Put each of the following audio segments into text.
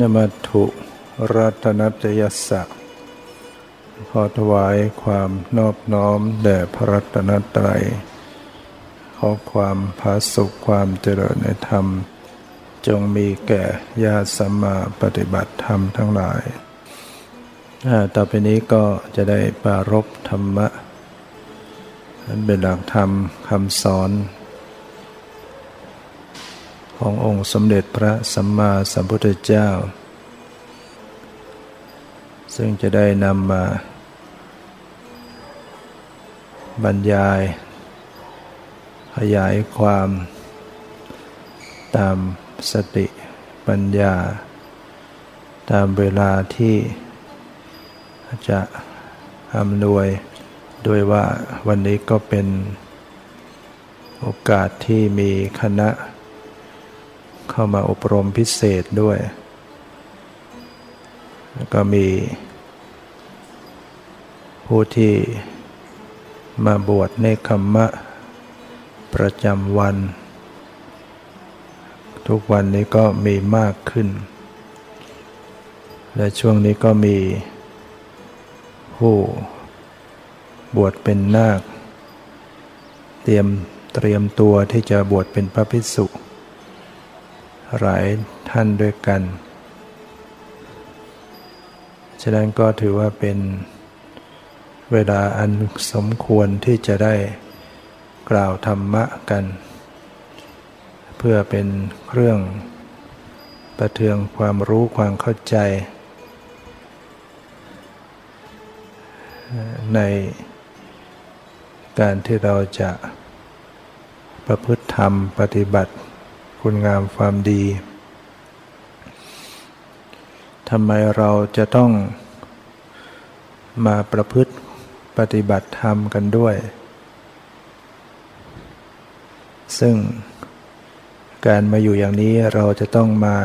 นมัถุรัตนัตยสัขอถวายความนอบน้อมแด่พระรัตนตรัย ขอความผาสุขความเจริญในธรรม จงมีแก่ญาติสัมมาปฏิบัติธรรมทั้งหลาย ต่อไปนี้ก็จะได้ปารบธรรมะ เป็นหลักธรรมคำสอน ขององค์สมเด็จพระสัมมาสัมพุทธเจ้า ซึ่งจะได้นำมาบรรยาย ขยายความ ตามสติปัญญา ตามเวลาที่จะอำนวยโดยว่าวันนี้ก็เป็นโอกาสที่มีคณะ เข้ามาอบรมพิเศษด้วย แล้วก็มีผู้ที่มาบวชในคัมมะ ประจำวัน ทุกวันนี้ก็มีมากขึ้น และช่วงนี้ก็มีผู้บวชเป็นนาค เตรียมเตรียมตัวที่จะบวชเป็นพระภิกษุ หลายท่านด้วยกัน ฉะนั้นก็ถือว่าเป็นเวลาอันสมควรที่จะได้กล่าวธรรมะกัน เพื่อเป็นเครื่องประเทืองความรู้ความเข้าใจ ในการที่เราจะประพฤติธรรมปฏิบัติ คุณงามความดีทำไมเราจะต้องมาประพฤติปฏิบัติธรรมกันด้วย ซึ่งการมาอยู่อย่างนี้เราจะต้องมา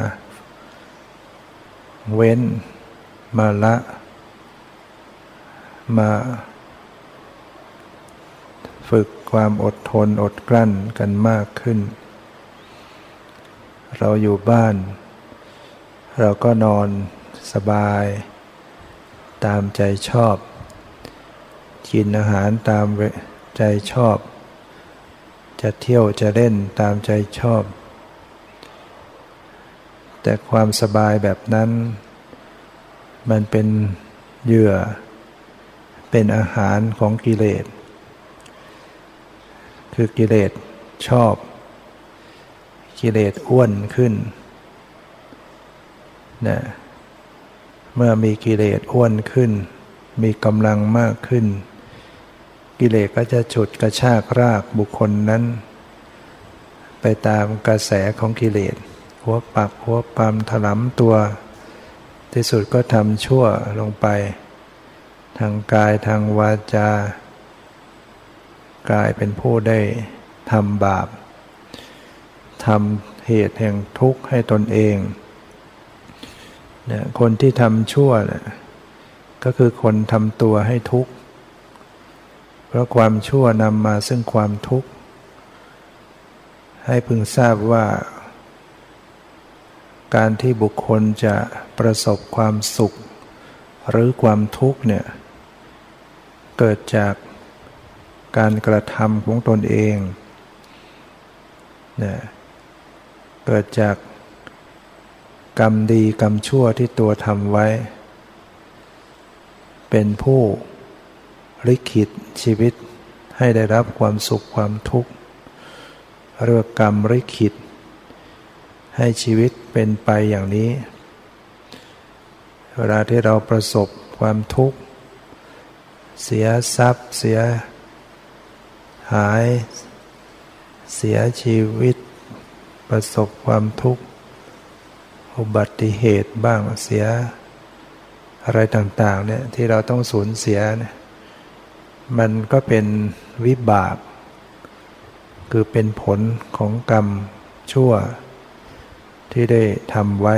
เว้นมาละมาฝึกความอดทนอดกลั้นกันมากขึ้น เราอยู่บ้าน เราก็นอนสบาย ตามใจชอบ กินอาหารตามใจชอบ จะเที่ยวจะเล่นตามใจชอบ แต่ความสบายแบบนั้น มันเป็นเหยื่อ เป็นอาหารของกิเลส คือกิเลสชอบ กิเลสอ้วนขึ้นนะเมื่อมีกิเลสอ้วนขึ้น มีกำลังมากขึ้น กิเลสก็จะฉุดกระชากรากบุคคลนั้น ไปตามกระแสของกิเลสหัวปักหัวปั๊มถลำตัว ที่สุดก็ทำชั่วลงไป ทางกายทางวาจา กลายเป็นผู้ได้ทำบาป ทำเหตุแห่งทุกข์ให้ตนเองเนี่ยคนที่ทำชั่วเนี่ยก็คือคนทำตัวให้ทุกข์ เพราะความชั่วนำมาซึ่งความทุกข์ ให้พึงทราบว่า การที่บุคคลจะประสบความสุข หรือความทุกข์เนี่ยเกิดจากการกระทำของตนเองเนี่ย เกิดจากกรรมดีกรรมชั่วที่ตัวทำไว้ เป็นผู้ลิขิตชีวิตให้ได้รับความสุขความทุกข์เรียกกรรมลิขิต ให้ชีวิตเป็นไปอย่างนี้ เวลาที่เราประสบความทุกข์ เสียทรัพย์เสีย หาย เสียชีวิต ประสบความทุกข์ อุบัติเหตุบ้างเสีย อะไรต่างๆเนี่ยที่เราต้องสูญเสียเนี่ยมันก็เป็นวิบาก คือเป็นผลของกรรมชั่ว ที่ได้ทำไว้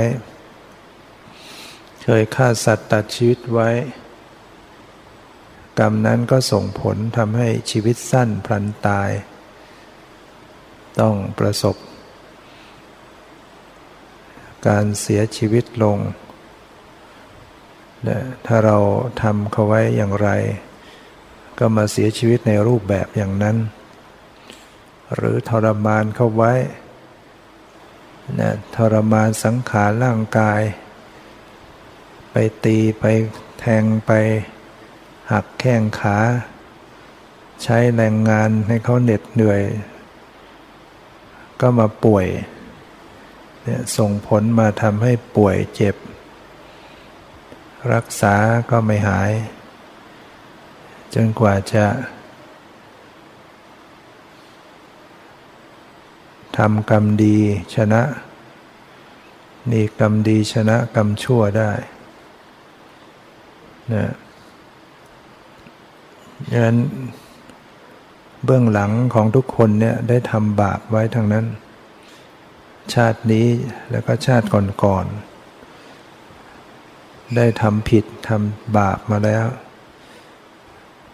เคยฆ่าสัตว์ตัดชีวิตไว้ กรรมนั้นก็ส่งผลทำให้ชีวิตสั้นพลันตาย ต้องประสบ การเสียชีวิตลง ถ้าเราทำเขาไว้อย่างไร ก็มาเสียชีวิตในรูปแบบอย่างนั้น หรือทรมานเขาไว้นะทรมานสังขารร่างกาย ไปตีไปแทงไป หักแข้งขา ใช้แรงงานให้เขาเหน็ดเหนื่อย ก็มาป่วย เนี่ยส่งผลมาทำให้ป่วยเจ็บ รักษาก็ไม่หาย จนกว่าจะทำกรรมดีชนะ นี่กรรมดีชนะกรรมชั่วได้นะดังนั้นเบื้องหลังของทุกคนเนี่ยได้ทำบาปไว้ทั้งนั้น ชาตินี้แล้วก็ชาติก่อนๆได้ทำผิดทำบาปมาแล้ว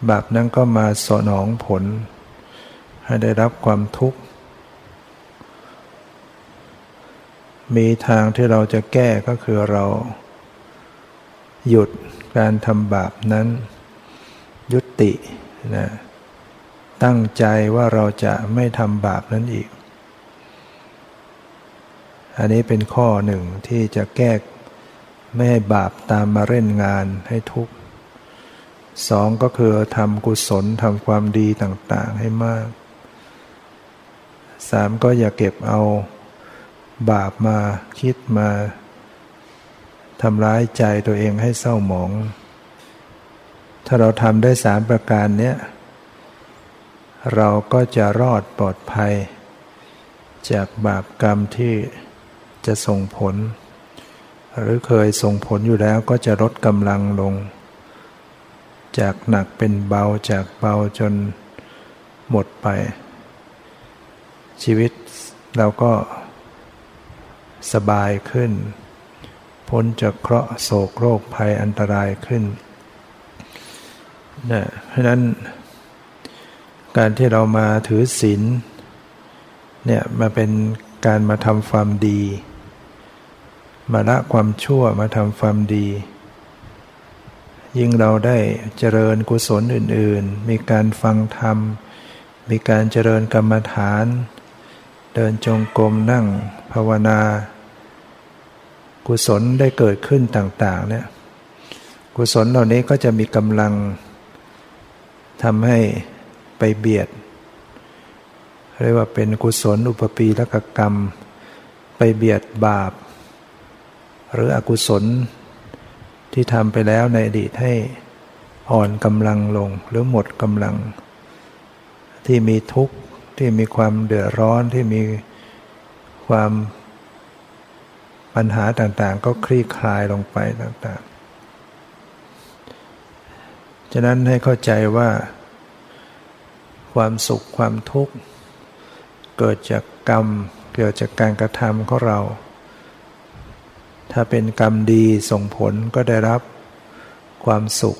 บาปนั้นก็มาสนองผล ให้ได้รับความทุกข์ มีทางที่เราจะแก้ก็คือเรา หยุดการทำบาปนั้น ยุตินะตั้งใจว่าเราจะไม่ทำบาปนั้นอีก อันนี้เป็นข้อหนึ่งที่จะแก้ไม่ให้บาปตามมาเล่นงานให้ทุกข์สองก็คือทำกุศลทำความดีต่างๆให้มากสามก็อย่าเก็บเอาบาปมาคิดมาทำร้ายใจตัวเองให้เศร้าหมอง ถ้าเราทำได้สามประการเนี้ย เราก็จะรอดปลอดภัย จากบาปกรรมที่ จะส่งผล หรือเคยส่งผลอยู่แล้วก็จะลดกำลังลง จากหนักเป็นเบาจากเบาจนหมดไป ชีวิตเราก็สบายขึ้น พ้นจากเคราะห์โศกโรคภัยอันตรายขึ้นนะเพราะนั้น การที่เรามาถือศีลเนี่ยมาเป็นการมาทำความดี มาละความชั่วมาทำความดี ยิ่งเราได้เจริญกุศลอื่นๆ มีการฟังธรรม มีการเจริญกรรมฐาน เดินจงกรมนั่งภาวนา กุศลได้เกิดขึ้นต่าง ๆ เนี่ย กุศลเหล่านี้ก็จะมีกำลังทำให้ไปเบียดเรียกว่าเป็นกุศลอุปปีและกกรรม ไปเบียดบาป หรืออกุศล ที่ทำไปแล้วในอดีตให้อ่อนกำลังลงหรือหมดกำลัง ที่มีทุกข์ที่มีความเดือดร้อนที่มีความปัญหาต่างๆ ก็คลี่คลายลงไปต่างๆ ฉะนั้นให้เข้าใจว่า ความสุขความทุกข์ เกิดจากกรรม เกิดจากการกระทำของเรา ถ้าเป็นกรรมดีส่งผลก็ได้รับความสุข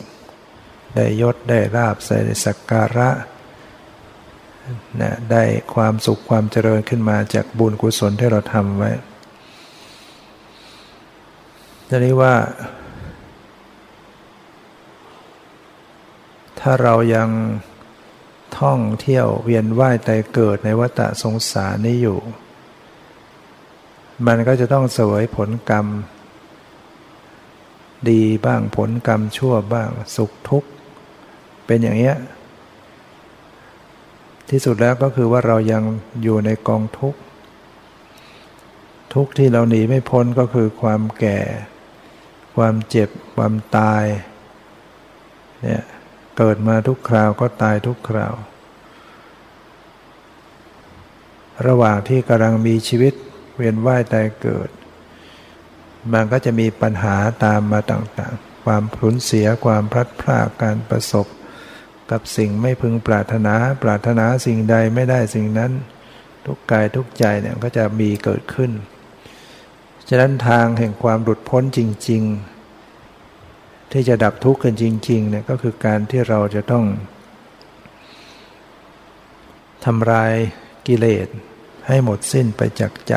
ได้ยศได้ราบใส่สักการะนะได้ความสุขความเจริญขึ้นมาจากบุญกุศลที่เราทำไว้จะเรียกว่า ถ้าเรายังท่องเที่ยวเวียนว่ายแต่เกิดในวัฏสงสารนี้อยู่ มันก็จะต้องเสวยผลกรรม ดีบ้างผลกรรมชั่วบ้างสุขทุกข์ เป็นอย่างเนี้ยที่สุดแล้วก็คือว่าเรายังอยู่ในกองทุกข์ ทุกข์ที่เราหนีไม่พ้นก็คือความแก่ ความเจ็บ ความตายเนี่ยเกิดมาทุกคราวก็ตายทุกคราว ระหว่างที่กำลังมีชีวิต เวียนว่ายตายเกิด มันก็จะมีปัญหาตามมาต่างๆ ความผุนเสียความพลัดพรากการประสบ กับสิ่งไม่พึงปรารถนาปรารถนาสิ่งใดไม่ได้สิ่งนั้น ทุกกายทุกใจเนี่ยก็จะมีเกิดขึ้น ฉะนั้นทางแห่งความหลุดพ้นจริง ๆ ที่จะดับทุกข์กันจริงๆเนี่ยก็คือการที่เราจะต้องทำลายกิเลส ให้หมดสิ้นไปจากใจ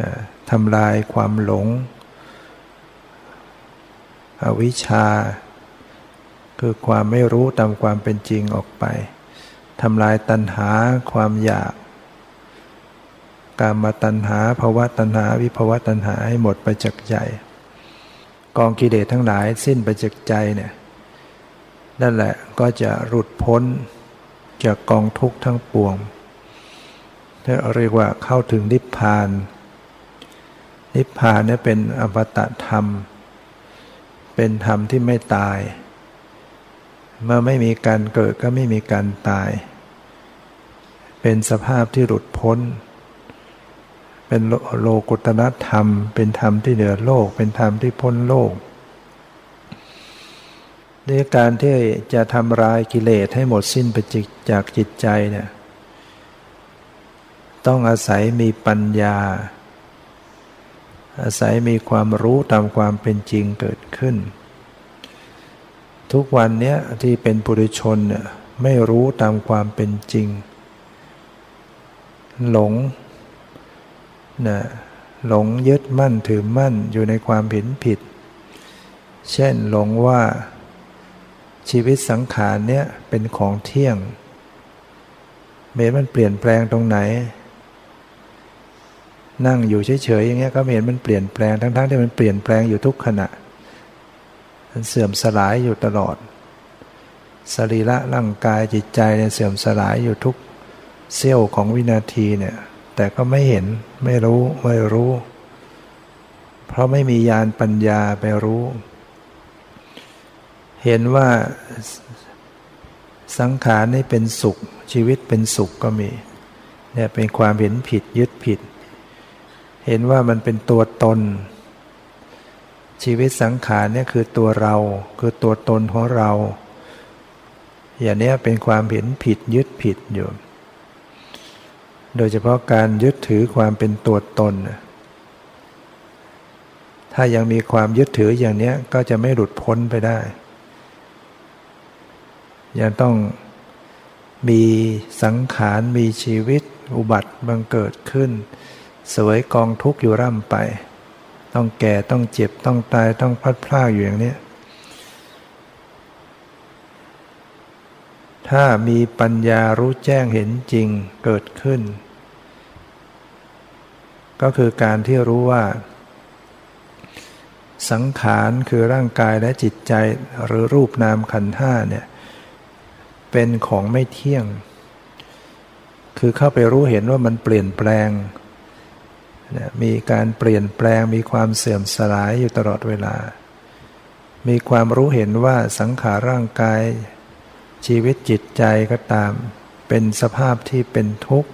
นะทำลายความหลง อวิชชา คือความไม่รู้ตามความเป็นจริงออกไปทำลายตัณหาความอยาก การมาตัณหาภาวะตัณหาวิภาวะตัณหาให้หมดไปจากใจ กองกิเลสทั้งหลายสิ้นไปจากใจเนี่ยนั่นแหละก็จะหลุดพ้น จากกองทุกข์ทั้งปวงเรียกว่าเข้าถึงนิพพาน นิพพานเนี่ยเป็นอมตะธรรม เป็นธรรมที่ไม่ตาย เมื่อไม่มีการเกิดก็ไม่มีการตาย เป็นสภาพที่หลุดพ้น เป็นโลกุตรธรรม เป็นธรรมที่เหนือโลก เป็นธรรมที่พ้นโลก ด้วยการที่จะทำลายกิเลสให้หมดสิ้นไปจากจิตใจเนี่ยต้องอาศัยมีปัญญา อาศัยมีความรู้ตามความเป็นจริงเกิดขึ้น ทุกวันนี้ที่เป็นปุถุชนเนี่ยไม่รู้ตามความเป็นจริง หลงนะหลงยึดมั่นถือมั่นอยู่ในความเห็นผิด เช่นหลงว่า ชีวิตสังขารเนี่ยเป็นของเที่ยงเมตมันเปลี่ยนแปลงตรงไหน นั่งอยู่เฉยๆอย่างเงี้ยก็เห็นมันเปลี่ยนแปลงทั้งๆที่มันเปลี่ยนแปลงอยู่ทุกขณะ มันเสื่อมสลายอยู่ตลอด สรีระร่างกายจิตใจเนี่ยเสื่อมสลายอยู่ทุกเสี้ยวของวินาทีเนี่ย แต่ก็ไม่เห็นไม่รู้ไม่รู้ เพราะไม่มียานปัญญาไปรู้ เห็นว่าสังขารนี่เป็นสุข ชีวิตเป็นสุขก็มีเนี่ยเป็นความเห็นผิดยึดผิด เห็นว่ามันเป็นตัวตน ชีวิตสังขารเนี่ยคือตัวเรา คือตัวตนของเรา อย่างนี้เป็นความเห็นผิดยึดผิดอยู่ โดยเฉพาะการยึดถือความเป็นตัวตน ถ้ายังมีความยึดถืออย่างนี้ก็จะไม่หลุดพ้นไปได้ ยังต้องมีสังขารมีชีวิตอุบัติบังเกิดขึ้น สวยกองทุกข์อยู่ร่ำไป ต้องแก่ต้องเจ็บต้องตายต้องพัดพลาดอยู่อย่างนี้ถ้ามีปัญญารู้แจ้งเห็นจริงเกิดขึ้น ก็คือการที่รู้ว่า สังขารคือร่างกายและจิตใจหรือรูปนามขันธ์ห้าเนี่ย เป็นของไม่เที่ยง คือเข้าไปรู้เห็นว่ามันเปลี่ยนแปลง มีการเปลี่ยนแปลง มีความเสื่อมสลายอยู่ตลอดเวลา มีความรู้เห็นว่าสังขารร่างกาย ชีวิตจิตใจก็ตาม เป็นสภาพที่เป็นทุกข์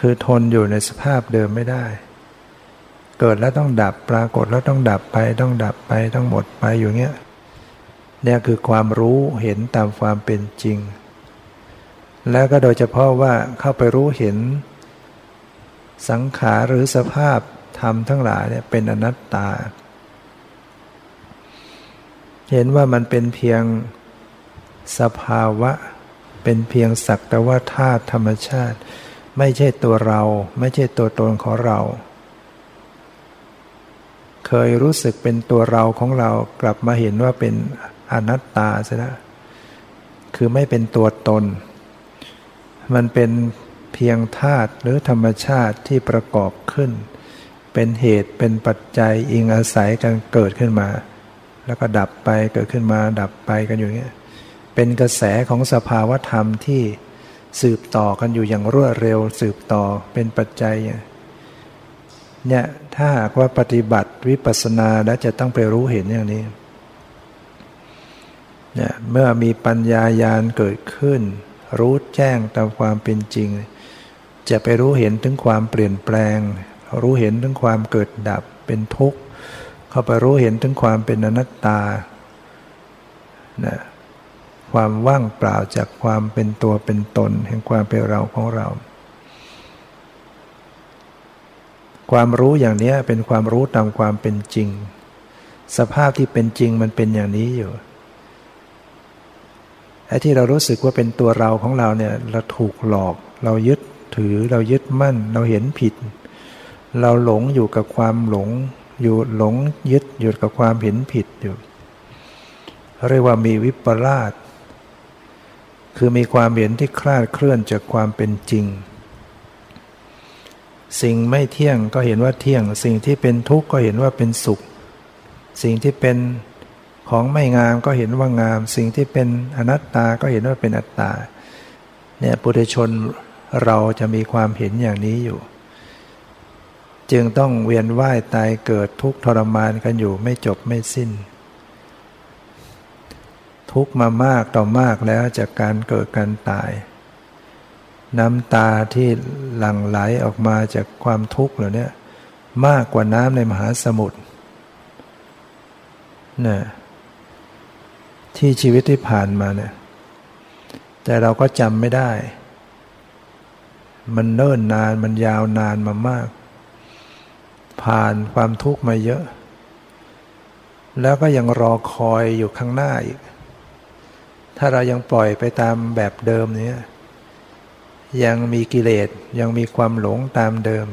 คือทนอยู่ในสภาพเดิมไม่ได้เกิดแล้วต้องดับปรากฏแล้วต้องดับไปต้องดับไปต้องหมดไปอยู่เงี้ย เนี่ยคือความรู้เห็นตามความเป็นจริง แล้วก็โดยเฉพาะว่าเข้าไปรู้เห็น สังขารหรือสภาพธรรมทั้งหลายเนี่ยเป็นอนัตตา เห็นว่ามันเป็นเพียงสภาวะ เป็นเพียงสักแต่ว่าธาตุธรรมชาติ ไม่ใช่ตัวเรา ไม่ใช่ตัวตนของเรา เคยรู้สึกเป็นตัวเราของเรากลับมาเห็นว่าเป็น อนัตตาซะแล้วคือไม่เป็นตัวตน มันเป็นเพียงธาตุหรือธรรมชาติที่ประกอบขึ้น เป็นเหตุเป็นปัจจัยอิงอาศัยกันเกิดขึ้นมา แล้วก็ดับไปเกิดขึ้นมา ดับไปกันอยู่เงี้ยเป็นกระแสของสภาวธรรมที่สืบต่อกันอยู่อย่างรวดเร็ว สืบต่อเป็นปัจจัยเนี่ยถ้าหากว่าปฏิบัติวิปัสสนาแล้วจะต้องไปรู้เห็นอย่างนี้ เนี่ยเมื่อมีปัญญายาณเกิดขึ้น รู้แจ้งตามความเป็นจริง จะไปรู้เห็นถึงความเปลี่ยนแปลง รู้เห็นถึงความเกิดดับเป็นทุกข์เข้าไปรู้เห็นถึงความเป็นอนัตตานะความว่างเปล่าจากความเป็นตัวเป็นตน แห่งความเป็นเราของเรา ความรู้อย่างนี้เป็นความรู้ตามความเป็นจริง สภาพที่เป็นจริงมันเป็นอย่างนี้อยู่ ไอ้ที่เรารู้สึกว่าเป็นตัวเราของเราเนี่ยเราถูกหลอก เรายึดถือเรายึดมั่น เราเห็นผิด เราหลงอยู่กับความหลง อยู่หลงยึดอยู่กับความเห็นผิดอยู่เรียกว่ามีวิปลาสคือมีความเห็นที่คลาดเคลื่อนจากความเป็นจริง สิ่งไม่เที่ยงก็เห็นว่าเที่ยง สิ่งที่เป็นทุกข์ก็เห็นว่าเป็นสุข สิ่งที่เป็น ของไม่งามก็เห็นว่างาม สิ่งที่เป็นอนัตตาก็เห็นว่าเป็นอัตตาเนี่ยปุถุชนเราจะมีความเห็นอย่างนี้อยู่ จึงต้องเวียนว่ายตายเกิดทุกข์ทรมานกันอยู่ไม่จบไม่สิ้น ทุกมามากต่อมากแล้วจากการเกิดการตาย น้ำตาที่หลั่งไหลออกมาจากความทุกข์เหล่านี้มากกว่าน้ำในมหาสมุทรน่ะ ที่ชีวิตที่ผ่านมาเนี่ย แต่เราก็จำไม่ได้ มันเนิ่นนานมันยาวนานมามาก ผ่านความทุกข์มาเยอะ แล้วก็ยังรอคอยอยู่ข้างหน้าอีก ถ้าเรายังปล่อยไปตามแบบเดิมนี้ยังมีกิเลสยังมีความหลงตามเดิม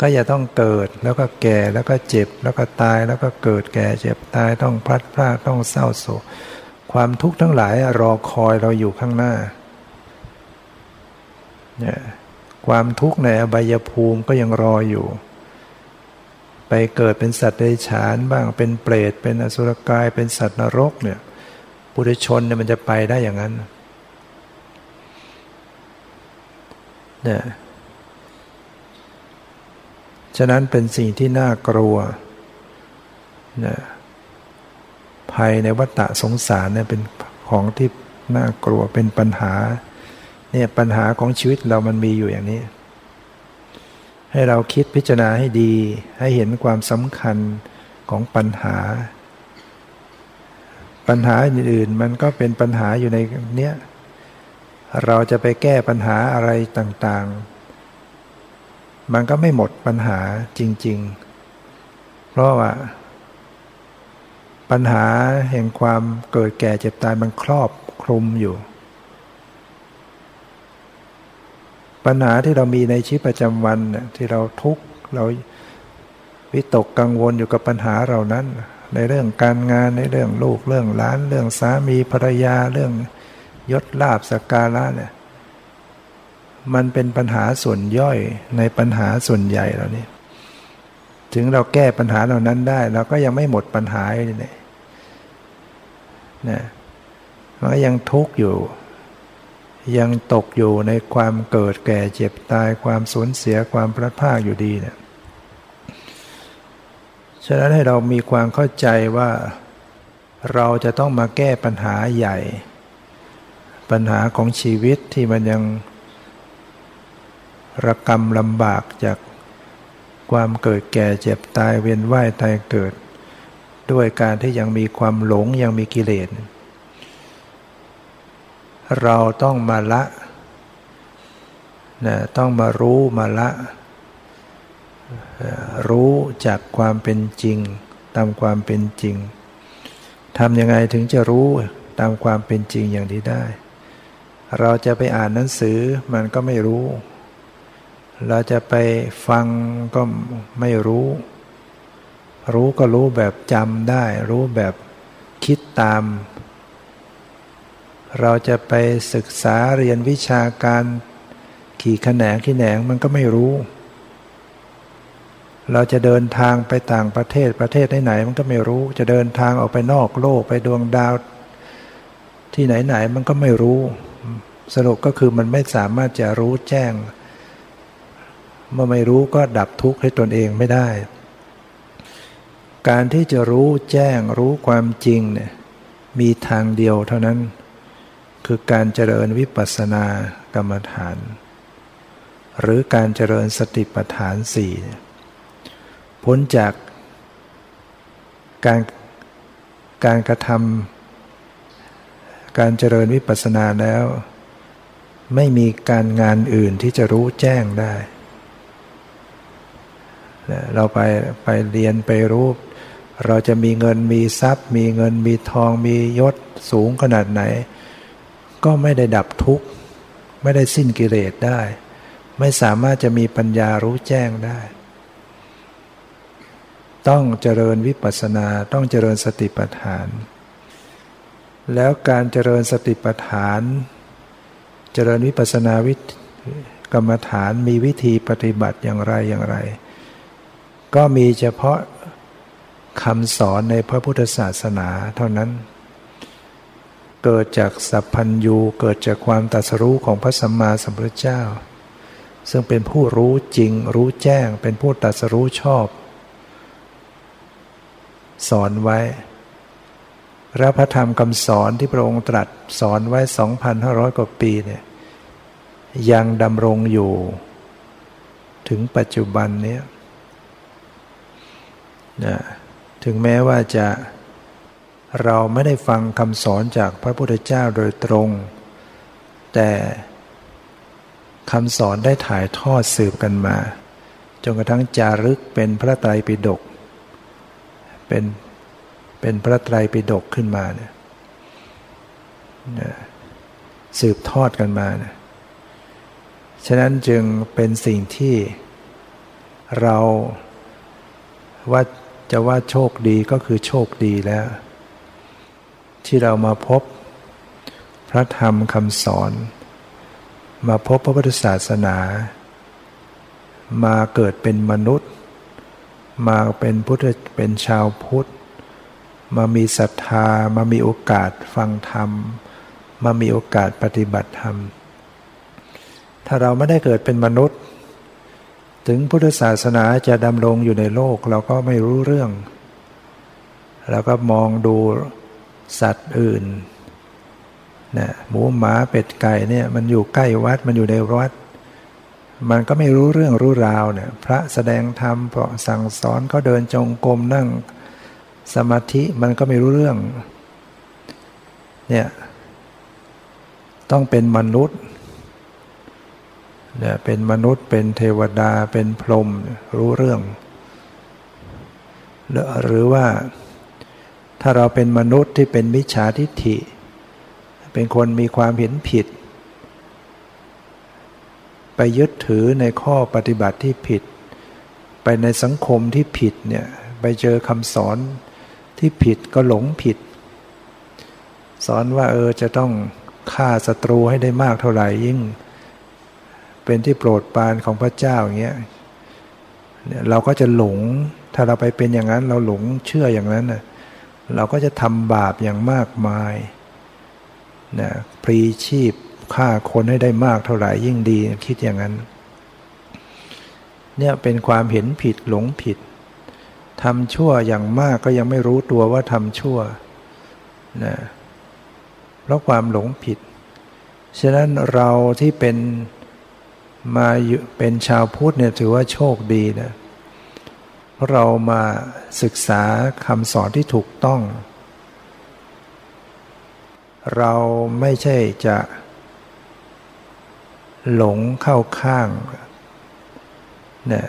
ก็จะต้องเกิดแล้วก็แก่แล้วก็เจ็บแล้วก็ตายแล้วก็เกิดแก่เจ็บตายต้องพลัดพรากต้องเศร้าโศกความทุกข์ทั้งหลายรอคอยเราอยู่ข้างหน้าเนี่ยความทุกข์ในอบายภูมิก็ยังรออยู่ ไปเกิดเป็นสัตว์เดรัจฉานบ้างเป็นเปรตเป็นอสุรกายเป็นสัตว์นรกเนี่ยปุถุชนเนี่ยมันจะไปได้อย่างนั้นเนี่ย ฉะนั้นเป็นสิ่งที่น่ากลัวนะภัยในวัฏฏะสงสารเนี่ยเป็นของที่น่ากลัวเป็นปัญหาเนี่ยปัญหาของชีวิตเรามันมีอยู่อย่างนี้ ให้เราคิดพิจารณาให้ดี ให้เห็นความสำคัญของปัญหา ปัญหาอื่นๆมันก็เป็นปัญหาอยู่ในเนี้ยเราจะไปแก้ปัญหาอะไรต่างๆ มันก็ไม่หมดปัญหาจริง ๆ เพราะว่า ปัญหาแห่งความเกิดแก่เจ็บตายมันครอบคลุมอยู่ ปัญหาที่เรามีในชีวิตประจำวันที่เราทุกข์เราวิตกกังวลอยู่กับปัญหาเรานั้น ในเรื่องการงานในเรื่องลูกเรื่องหลาน เรื่องสามีภรรยาเรื่องยศลาบสกการะเนี่ย มันเป็นปัญหาส่วนย่อยในปัญหาส่วนใหญ่เหล่านี้ถึงเราแก้ปัญหาเหล่านั้นได้ เราก็ยังไม่หมดปัญหาเลยเนี่ยนะมันก็ยังทุกข์อยู่ ยังตกอยู่ในความเกิดแก่เจ็บตายความสูญเสียความพลัดพรากอยู่ดีเนี่ยฉะนั้นให้เรามีความเข้าใจว่าเราจะต้องมาแก้ปัญหาใหญ่ ปัญหาของชีวิตที่มันยัง ระกรรมลำบากจากความเกิดแก่เจ็บตายเวียนว่ายตายเกิด ด้วยการที่ยังมีความหลงยังมีกิเลสเราต้องมาละนะต้องมารู้มาละ รู้จากความเป็นจริง ตามความเป็นจริงทำยังไงถึงจะรู้ตามความเป็นจริงอย่างนี้ได้ เราจะไปอ่านหนังสือมันก็ไม่รู้ เราจะไปฟังก็ไม่รู้ รู้ก็รู้แบบจำได้ รู้แบบคิดตาม เราจะไปศึกษาเรียนวิชาการขี่ขแนงขี่แหนงมันก็ไม่รู้ เราจะเดินทางไปต่างประเทศประเทศไหนๆมันก็ไม่รู้ จะเดินทางออกไปนอกโลกไปดวงดาว ที่ไหนๆมันก็ไม่รู้ สรุปก็คือมันไม่สามารถจะรู้แจ้ง เมื่อไม่รู้ก็ดับทุกข์ให้ตนเองไม่ได้ การที่จะรู้แจ้งรู้ความจริงเนี่ยมีทางเดียวเท่านั้น คือการเจริญวิปัสสนากรรมฐาน หรือการเจริญสติปัฏฐานสี่พ้นจากการการกระทำการเจริญวิปัสสนาแล้ว ไม่มีการงานอื่นที่จะรู้แจ้งได้ เราไปไปเรียนไปรู้ เราจะมีเงินมีทรัพย์ มีเงินมีทองมียศสูงขนาดไหน ก็ไม่ได้ดับทุกข์ ไม่ได้สิ้นกิเลสได้ ไม่สามารถจะมีปัญญารู้แจ้งได้ ต้องเจริญวิปัสสนาต้องเจริญสติปัฏฐาน แล้วการเจริญสติปัฏฐาน เจริญวิปัสสนาวิกรรมฐานมีวิธีปฏิบัติอย่างไรอย่างไร ก็มีเฉพาะคำสอนในพระพุทธศาสนาเท่านั้น เกิดจากสัพพัญญูเกิดจากความตัสรู้ของพระสัมมาสัมพุทธเจ้า ซึ่งเป็นผู้รู้จริงรู้แจ้งเป็นผู้ตัสรู้ชอบ สอนไว้และพระธรรมคำสอนที่พระองค์ตรัสสอนไว้ 2,500 กว่าปีเนี่ยยังดำรงอยู่ ถึงปัจจุบันนี้ นะถึงแม้ว่าจะเราไม่ได้ฟังคำสอนจากพระพุทธเจ้าโดยตรง แต่คำสอนได้ถ่ายทอดสืบกันมา จนกระทั่งจารึกเป็นพระไตรปิฎกเป็นเป็นพระไตรปิฎกขึ้นมาเนี่ยสืบทอดกันมาเนี่ยฉะนั้นจึงเป็นสิ่งที่เราว่า จะว่าโชคดีก็คือโชคดีแล้ว ที่เรามาพบพระธรรมคำสอน มาพบพระพุทธศาสนา มาเกิดเป็นมนุษย์ มาเป็นพุทธเป็นชาวพุทธ มามีศรัทธา มามีโอกาสฟังธรรม มามีโอกาสปฏิบัติธรรม ถ้าเราไม่ได้เกิดเป็นมนุษย์ ถึงพุทธศาสนาจะดำรงอยู่ในโลกเราก็ไม่รู้เรื่องเราก็มองดูสัตว์อื่นนะหมูหมาเป็ดไก่เนี่ยมันอยู่ใกล้วัดมันอยู่ในวัด มันก็ไม่รู้เรื่องรู้ราวเนี่ยพระแสดงธรรมเพราะสั่งสอนก็เดินจงกรมนั่งสมาธิมันก็ไม่รู้เรื่องเนี่ยต้องเป็นมนุษย์ เนี่ยเป็นมนุษย์เป็นเทวดาเป็นพรหมรู้เรื่อง หรือว่าถ้าเราเป็นมนุษย์ที่เป็นมิจฉาทิฏฐิ เป็นคนมีความเห็นผิด ไปยึดถือในข้อปฏิบัติที่ผิด ไปในสังคมที่ผิดเนี่ยไปเจอคำสอนที่ผิดก็หลงผิด สอนว่าเออจะต้องฆ่าศัตรูให้ได้มากเท่าไหร่ยิ่ง เป็นที่โปรดปรานของพระเจ้าอย่างเงี้ยเราก็จะหลง ถ้าเราไปเป็นอย่างนั้น เราหลงเชื่ออย่างนั้นนะเราก็จะทำบาปอย่างมากมายนะพรีชีพฆ่าคนให้ได้มากเท่าไหร่ยิ่งดีคิดอย่างนั้น เนี่ยเป็นความเห็นผิดหลงผิดทำชั่วอย่างมากก็ยังไม่รู้ตัวว่าทำชั่วนะเพราะความหลงผิด ฉะนั้นเราที่เป็น มาเป็นชาวพุทธเนี่ยถือว่าโชคดีนะเพราะเรามาศึกษาคำสอนที่ถูกต้อง เราไม่ใช่จะหลงเข้าข้างเนี่ย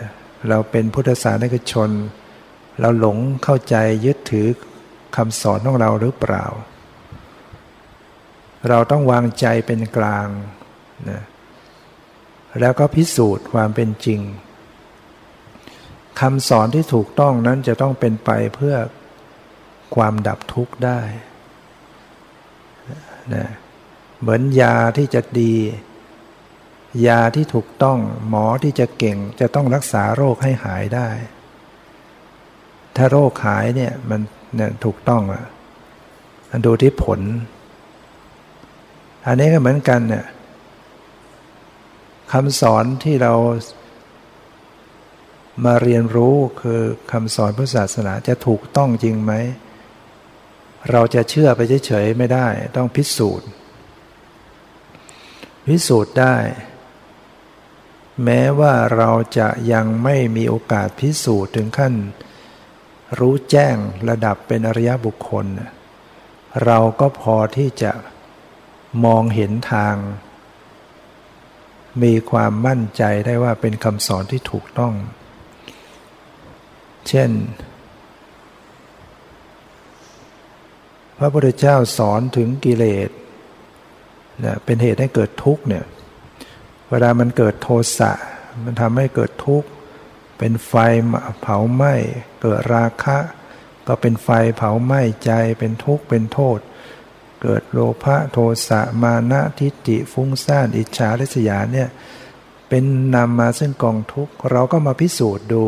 เราเป็นพุทธศาสนิกชน เราหลงเข้าใจยึดถือคำสอนของเราหรือเปล่า เราต้องวางใจเป็นกลางนะ แล้วก็พิสูจน์ความเป็นจริงคำสอนที่ถูกต้องนั้นจะต้องเป็นไปเพื่อความดับทุกข์ได้นะเหมือนยาที่จะดี ยาที่ถูกต้องหมอที่จะเก่งจะต้องรักษาโรคให้หายได้ ถ้าโรคหายเนี่ยมันเนี่ยถูกต้องอะดูที่ผล อันนี้ก็เหมือนกันเนี่ย คำสอนที่เรามาเรียนรู้คือคำสอนพุทธศาสนาจะถูกต้องจริงไหม เราจะเชื่อไปเฉยๆไม่ได้ ต้องพิสูจน์ พิสูจน์ได้ แม้ว่าเราจะยังไม่มีโอกาสพิสูจน์ถึงขั้น รู้แจ้งระดับเป็นอริยบุคคล เราก็พอที่จะมองเห็นทาง มีความมั่นใจได้ว่าเป็นคำสอนที่ถูกต้อง เช่น พระพุทธเจ้าสอนถึงกิเลสนะเป็นเหตุให้เกิดทุกข์เนี่ย เวลามันเกิดโทสะ มันทำให้เกิดทุกข์ เป็นไฟเผาไหม้ เกิดราคะ ก็เป็นไฟเผาไหม้ใจ เป็นทุกข์ เป็นโทษ เกิดโลภะโทสะมานะทิฏฐิฟุ้งซ่านอิจฉาริษยาเนี่ยเป็นนำมาซึ่งกองทุกข์เราก็มาพิสูจน์ดู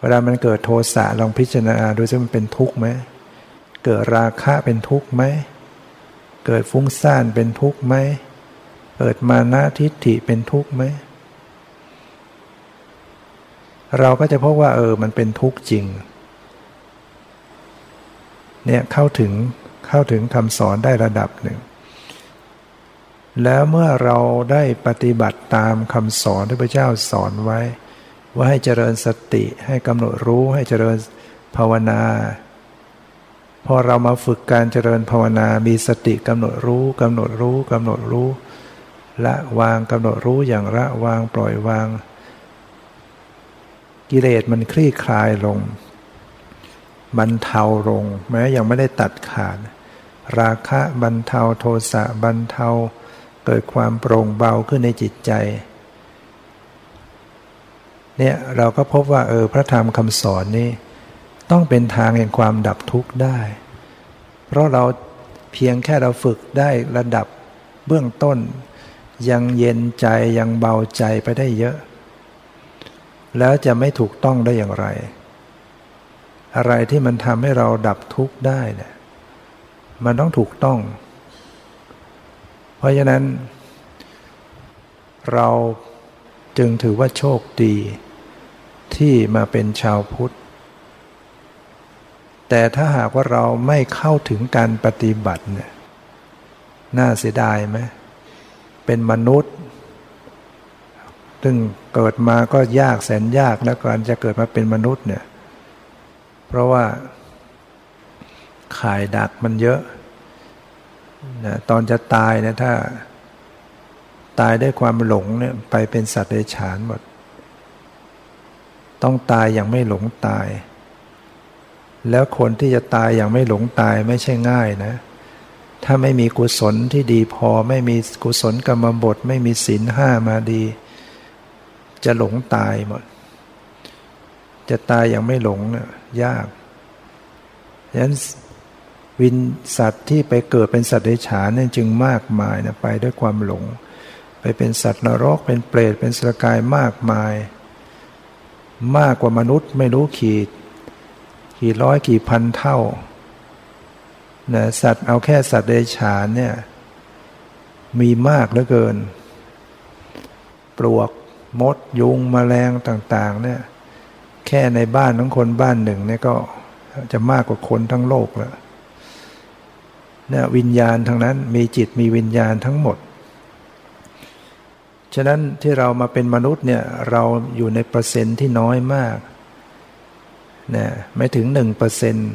เวลามันเกิดโทสะลองพิจารณาดูซิมันเป็นทุกข์ไหมเกิดราคะเป็นทุกข์ไหมเกิดฟุ้งซ่านเป็นทุกข์ไหมเกิดมานะทิฏฐิเป็นทุกข์ไหมเราก็จะพบว่าเออมันเป็นทุกข์จริงเนี่ยเข้าถึง เข้าถึงคำสอนได้ระดับหนึ่ง แล้วเมื่อเราได้ปฏิบัติตามคำสอนที่พระเจ้าสอนไว้ ว่าให้เจริญสติให้กำหนดรู้ให้เจริญภาวนา พอเรามาฝึกการเจริญภาวนา มีสติกำหนดรู้กำหนดรู้กำหนดรู้ ละวางกำหนดรู้อย่างละวางปล่อยวาง กิเลสมันคลี่คลายลงบรรเทาลง แม้ยังไม่ได้ตัดขาด ราคะบรรเทาโทสะบรรเทา เกิดความโปร่งเบาขึ้นในจิตใจเนี่ยเราก็พบว่าเออพระธรรมคำสอนนี้ต้องเป็นทางแห่งความดับทุกข์ได้ เพราะเราเพียงแค่เราฝึกได้ระดับเบื้องต้น ยังเย็นใจยังเบาใจไปได้เยอะ แล้วจะไม่ถูกต้องได้อย่างไร อะไรที่มันทำให้เราดับทุกข์ได้เนี่ย มันต้องถูกต้อง เพราะฉะนั้น เราจึงถือว่าโชคดี ที่มาเป็นชาวพุทธ แต่ถ้าหากว่าเราไม่เข้าถึงการปฏิบัติเนี่ยน่าเสียดายไหมเป็นมนุษย์ ซึ่งเกิดมาก็ยากแสนยากแล้วการจะเกิดมาเป็นมนุษย์เนี่ย เพราะว่า ข่ายดักมันเยอะนะตอนจะตายนี่ยถ้า ตายด้วยความหลงเนี่ยไปเป็นสัตว์เดรัจฉานหมด ต้องตายอย่างไม่หลงตาย แล้วคนที่จะตายอย่างไม่หลงตายไม่ใช่ง่ายนะ ถ้าไม่มีกุศลที่ดีพอไม่มีกุศลกรรมบท ไม่มีศีลห้ามาดี จะหลงตายหมด จะตายอย่างไม่หลงเนี่ยยากฉะนั้น วินสัตว์ที่ไปเกิดเป็นสัตว์เดรัจฉานนี่ยจึงมากมายนะไปด้วยความหลง ไปเป็นสัตว์นรกเป็นเปรตเป็นสกายมากมาย มากกว่ามนุษย์ไม่รู้ขีด กี่ร้อยกี่พันเท่านะสัตว์เอาแค่สัตว์เดรัจฉานเนี่ยมีมากเหลือเกิน ปลวกมดยุงมแมลงต่างๆเนี่ยแค่ในบ้านของคนบ้านหนึ่งเนี่ยก็จะมากกว่าคนทั้งโลกแล้ว นี่ยวิญญาณทั้งนั้นมีจิตมีวิญญาณทั้งหมด ฉะนั้นที่เรามาเป็นมนุษย์เนี่ยเราอยู่ในเปอร์เซ็นต์ที่น้อยมากนะไม่ถึงหนึ่งเปอร์เซ็นต์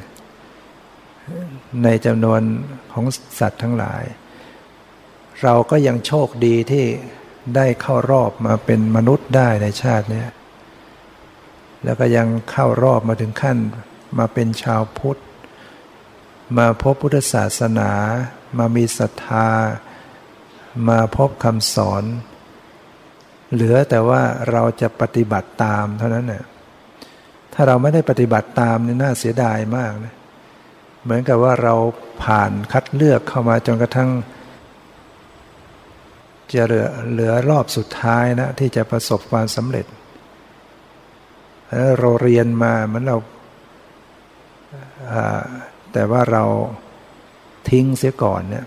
ในจำนวนของสัตว์ทั้งหลาย เราก็ยังโชคดีที่ได้เข้ารอบมาเป็นมนุษย์ได้ในชาตินี้แล้วก็ยังเข้ารอบมาถึงขั้นมาเป็นชาวพุทธ มาพบพุทธศาสนา มามีศรัทธา มาพบคำสอน เหลือแต่ว่าเราจะปฏิบัติตามเท่านั้นเนี่ยถ้าเราไม่ได้ปฏิบัติตามนี่น่าเสียดายมากนะเหมือนกับว่าเราผ่านคัดเลือกเข้ามาจนกระทั่งจะเหลือเหลือรอบสุดท้ายนะที่จะประสบความสำเร็จแล้วเราเรียนมาเหมือนเรา แต่ว่าเราทิ้งเสียก่อนเนี่ย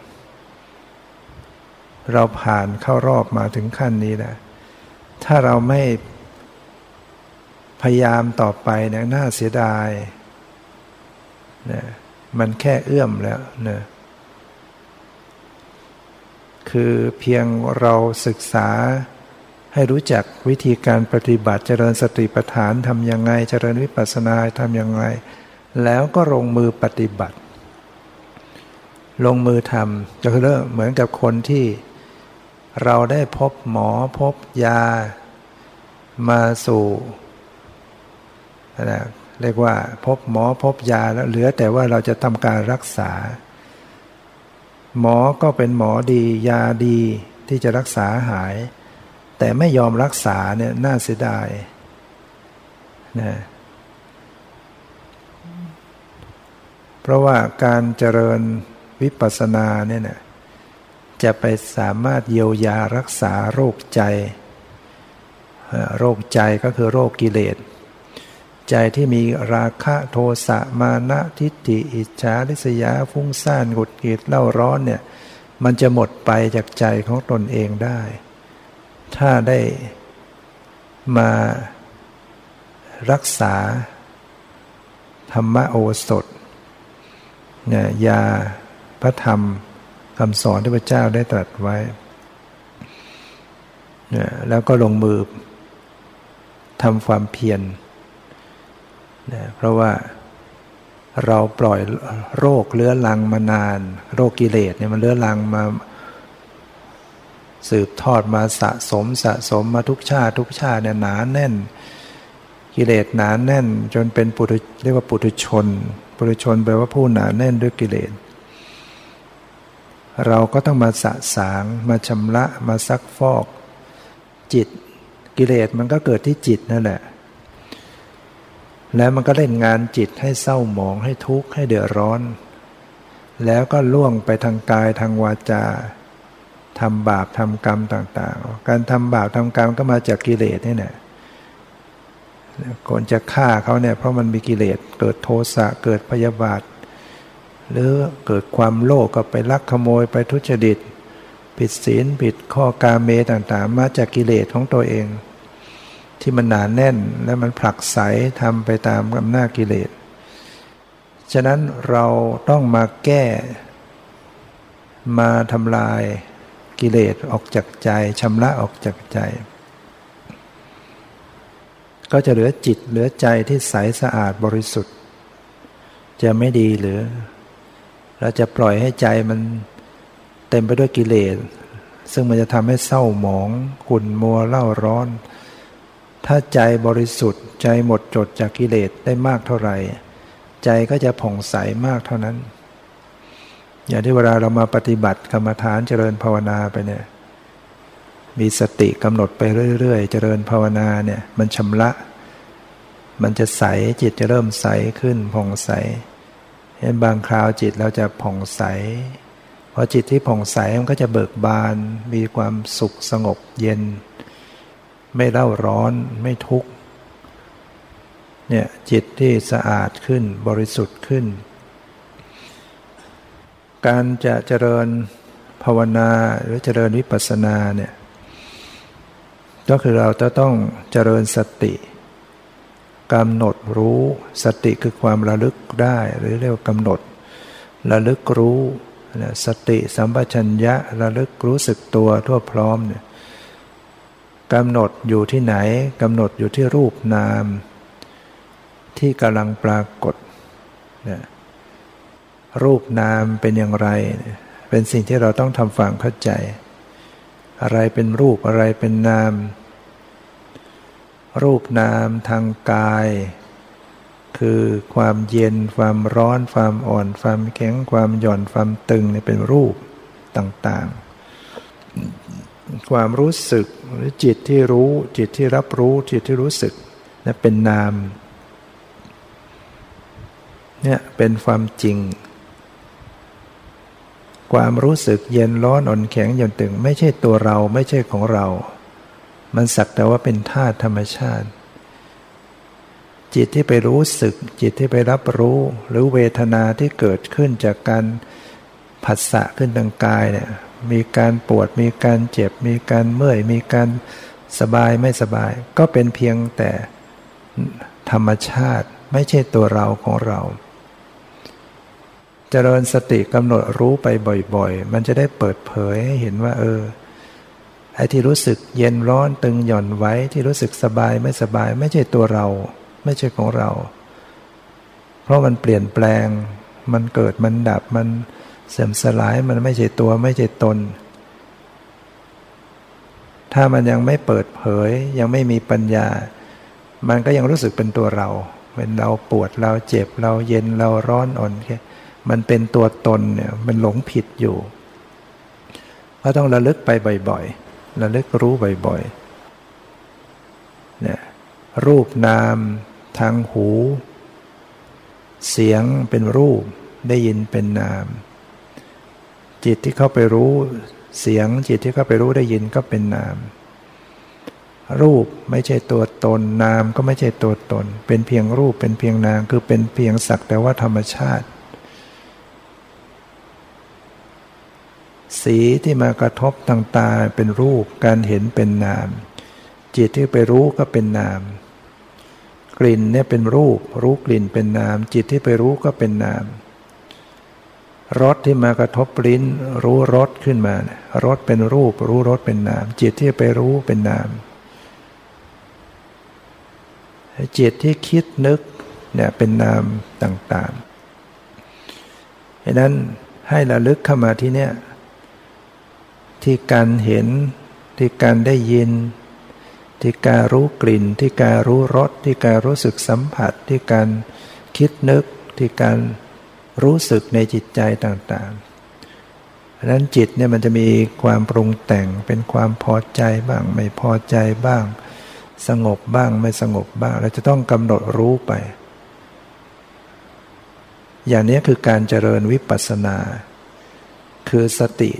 เราผ่านเข้ารอบมาถึงขั้นนี้นะถ้าเราไม่พยายามต่อไปเนี่ยน่าเสียดายนะมันแค่เอื้อมแล้วนะคือเพียงเราศึกษาให้รู้จักวิธีการปฏิบัติเจริญสติปัฏฐานทำยังไง เจริญวิปัสสนาทำยังไง แล้วก็ลงมือปฏิบัติ ลงมือทำจะเริ่มเหมือนกับคนที่เราได้พบหมอพบยามาสู่นะเรียกว่าพบหมอพบยาแล้วเหลือแต่ว่าเราจะทำการรักษา หมอก็เป็นหมอดียาดีที่จะรักษาหาย แต่ไม่ยอมรักษาเนี่ยน่าเสียดายนะเพ ราะว่าการเจริญวิปัสสนาเนี่ยนะจะไปสามารถเยียวยารักษาโรคใจ โรคใจก็คือโรคกิเลส ใจที่มีราคะโทสะมานะทิฏฐิอิจฉาริษยาฟุ้งซ่านหงุดหงิดเล่าร้อนเนี่ยมันจะหมดไปจากใจของตนเองได้ ถ้าได้มารักษาธรรมโอสถ นี่ยาพระธรรมคำสอนที่พระเจ้าได้ตรัสไว้นี่ยแล้วก็ลงมือทำความเพียรเนี่ยเพราะว่าเราปล่อยโรคเลื้อรังมานาน โรคกิเลสเนี่ยมันเลื้อรังมาสืบทอดมาสะสมสะสมมาทุกชาติทุกชาติเนี่ยหนาแน่น กิเลสหนาแน่น จนเป็นปุถุเรียกว่าปุถุชน ปุถุชนแปลว่าผู้หนาแน่นด้วยกิเลส เราก็ต้องมาสะสาง มาชำระมาซักฟอกจิต กิเลสมันก็เกิดที่จิตนั่นแหละ แล้วมันก็เล่นงานจิตให้เศร้าหมองให้ทุกข์ให้เดือดร้อน แล้วก็ล่วงไปทางกายทางวาจาทำบาปทำกรรมต่าง ๆ การทำบาปทำกรรมก็มาจากกิเลสนี่แหละ คนจะฆ่าเขาเนี่ยเพราะมันมีกิเลสเกิดโทสะเกิดพยาบาท หรือเกิดความโลภก็ไปลักขโมยไปทุจริต ผิดศีลผิดข้อกาเมต่างๆ มาจากกิเลสของตัวเอง ที่มันหนานแน่นและมันผลักไสทำไปตามอำนาจกิเลส ฉะนั้นเราต้องมาแก้ มาทำลายกิเลสออกจากใจชำระออกจากใจ ก็จะเหลือจิตเหลือใจที่ใสสะอาดบริสุทธิ์ จะไม่ดีหรือ เราจะปล่อยให้ใจมันเต็มไปด้วยกิเลส ซึ่งมันจะทำให้เศร้าหมองขุ่นมัวเล่าร้อน ถ้าใจบริสุทธิ์ ใจหมดจดจากกิเลสได้มากเท่าไหร่ ใจก็จะผ่องใสมากเท่านั้น อย่างที่เวลาเรามาปฏิบัติกรรมฐานเจริญภาวนาไปเนี่ย มีสติกำหนดไปเรื่อยๆ เจริญภาวนาเนี่ยมันชำระ มันจะใสจิตจะเริ่มใสขึ้นผ่องใสเห็นบางคราวจิตเราจะผ่องใสพอจิตที่ผ่องใสมันก็จะเบิกบานมีความสุขสงบเย็น ไม่เล่าร้อนไม่ทุกข์เนี่ยจิตที่สะอาดขึ้นบริสุทธิ์ขึ้น การจะเจริญภาวนาหรือเจริญวิปัสสนาเนี่ย ก็คือเราจะต้องเจริญสติกำหนดรู้สติคือความระลึกได้หรือเรียกว่ากำหนด ระลึกรู้สติสัมปชัญญะระลึกรู้สึกตัวทั่วพร้อมเนี่ยกำหนดอยู่ที่ไหนกำหนดอยู่ที่รูปนาม ที่กำลังปรากฏนี่ยรูปนามเป็นอย่างไร เป็นสิ่งที่เราต้องทำความเข้าใจ อะไรเป็นรูปอะไรเป็นนาม รูปนามทางกาย คือความเย็นความร้อนความอ่อน ความแข็งความหย่อนความตึงนี่เป็นรูปต่างๆ ความรู้สึกหรือจิตที่รู้จิตที่รับรู้จิตที่รู้สึกนี่เป็นนามเนี่ยเป็นความจริง ความรู้สึกเย็นร้อนอ่อนแข็งหย่อนตึง ไม่ใช่ตัวเราไม่ใช่ของเรา มันสักแต่ว่าเป็นธาตุธรรมชาติ จิตที่ไปรู้สึก จิตที่ไปรับรู้ หรือเวทนาที่เกิดขึ้นจากการผัสสะขึ้นทางกายเนี่ยมีการปวดมีการเจ็บ มีการเมื่อย มีการสบายไม่สบาย ก็เป็นเพียงแต่ธรรมชาติไม่ใช่ตัวเราของเราเจริญสติกำหนดรู้ไปบ่อยๆ มันจะได้เปิดเผยให้เห็นว่า เออ อ้ที่รู้สึกเย็นร้อนตึงหย่อนไว้ที่รู้สึกสบายไม่สบายไม่ใช่ตัวเรา ไม่ใช่ของเรา เพราะมันเปลี่ยนแปลง มันเกิดมันดับมันเสื่อมสลายมันไม่ใช่ตัวไม่ใช่ตน ถ้ามันยังไม่เปิดเผย ยังไม่มีปัญญา มันก็ยังรู้สึกเป็นตัวเรา เป็นเราปวดเราเจ็บเราเย็นเราร้อนอ่อนแค่มันเป็นตัวตนเนี่ยมันหลงผิดอยู่ ก็ต้องระลึกไปบ่อย ๆ ระลึกรู้บ่อยๆเนี่ยรูปนาม ทางหู เสียงเป็นรูปได้ยินเป็นนาม จิตที่เข้าไปรู้เสียงจิตที่เข้าไปรู้ได้ยินก็เป็นนาม รูปไม่ใช่ตัวตน นามก็ไม่ใช่ตัวตน เป็นเพียงรูปเป็นเพียงนามคือเป็นเพียงสักแต่ว่าธรรมชาติ สีที่มากระทบทางตาเป็นรูปการเห็นเป็นนาม จิตที่ไปรู้ก็เป็นนาม กลิ่นเนี่ยเป็นรูป รู้กลิ่นเป็นนาม จิตที่ไปรู้ก็เป็นนามรสที่มากระทบลิ้น รู้รสขึ้นมารสเป็นรูป รู้รสเป็นนาม จิตที่ไปรู้เป็นนาม จิตที่คิดนึกเนี่ยเป็นนามต่างๆดังนั้นให้ระลึกเข้ามาที่เนี่ย ที่การเห็น ที่การได้ยิน ที่การรู้กลิ่น ที่การรู้รส ที่การรู้สึกสัมผัส ที่การคิดนึก ที่การรู้สึกในจิตใจต่างๆเพราะนั้นจิตเนี่ยมันจะมีความปรุงแต่งเป็นความพอใจบ้าง ไม่พอใจบ้าง สงบบ้างไม่สงบบ้าง เราจะต้องกำหนดรู้ไป อย่างนี้คือการเจริญวิปัสสนา คือสติ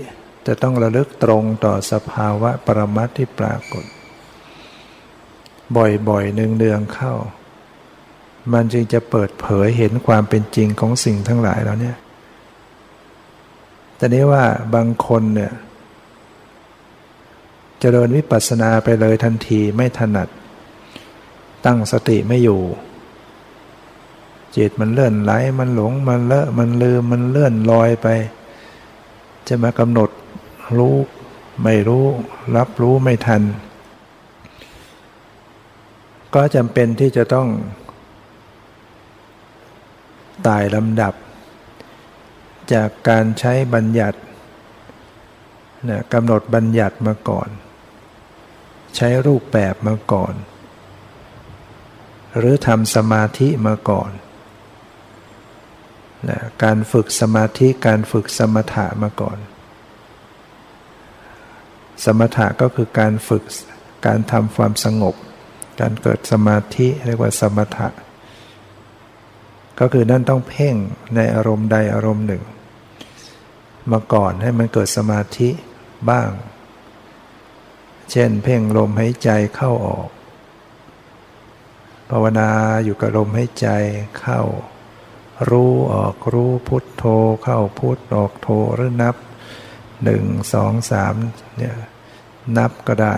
จะต้องระลึกตรงต่อสภาวะปรมัตที่ปรากฏ บ่อยๆเนืองๆเข้า มันจึงจะเปิดเผยเห็นความเป็นจริงของสิ่งทั้งหลายแล้วเนี่ยแต่นี้ว่าบางคนเนี่ยจเจริญวิปัสสนาไปเลยทันทีไม่ถนัด ตั้งสติไม่อยู่ จิตมันเลื่อนไหลมันหลงมันเลอะมันลืมมันเลื่อนลอยไป จะมากำหนด รู้ไม่รู้ รับรู้ไม่ทัน ก็จำเป็นที่จะต้องตายลำดับ จากการใช้บัญญัตินะกำหนดบัญญัติมาก่อน ใช้รูปแบบมาก่อน หรือทำสมาธิมาก่อนนะการฝึกสมาธิการฝึกสมถะมาก่อน สมถะก็คือการฝึกการทำความสงบ การเกิดสมาธิเรียกว่าสมถะ ก็คือนั่นต้องเพ่งในอารมณ์ใดอารมณ์หนึ่ง มาก่อนให้มันเกิดสมาธิบ้าง เช่น เพ่งลมหายใจเข้าออก ภาวนาอยู่กับลมหายใจเข้า รู้ออกรู้พุทโธเข้าพุทออกโธหรือนับ หนึ่งสองสามเนี่ยนับก็ได้